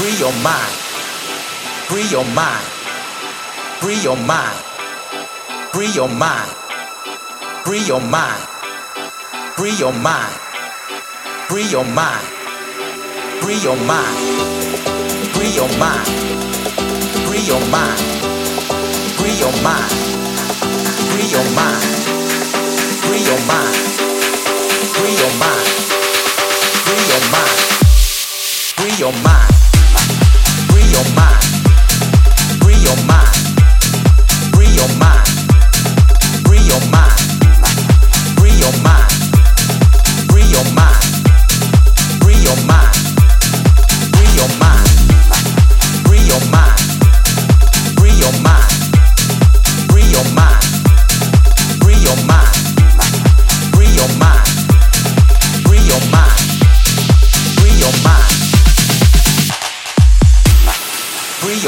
Free your mind. Free your mind. Free your mind. Free your mind. Free your mind. Free your mind. Free your mind. Free your mind. Free your mind. Free your mind. Free your mind. Free your mind. Free your mind. Free your mind. Free your mind. Free your mind. Your mind.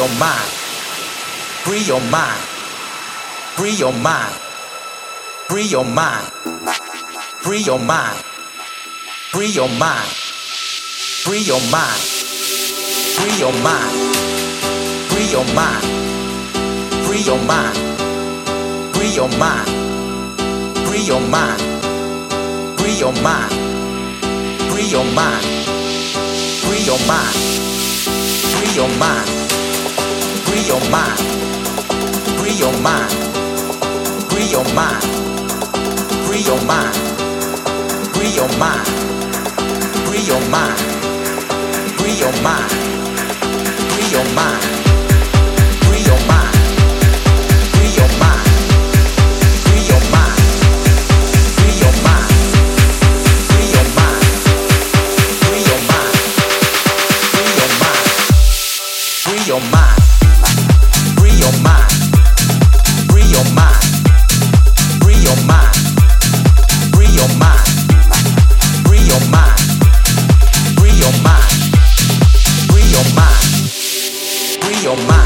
Your mind. Free your mind. Free your mind. Free your mind. Free your mind. Free your mind. Free your mind. Free your mind. Free your mind. Free your mind. Free your mind. Free your mind. Free your mind. Free your mind. Free your mind. Free your mind. Free your mind. Free your mind. Free your mind. Free your mind. Free your mind. Free your mind. Free your mind. Free your mind. Free your mind. Free your mind. Free your mind. Free your mind. Your mind. Your mind.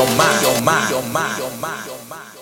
Yo más, yo más, yo más.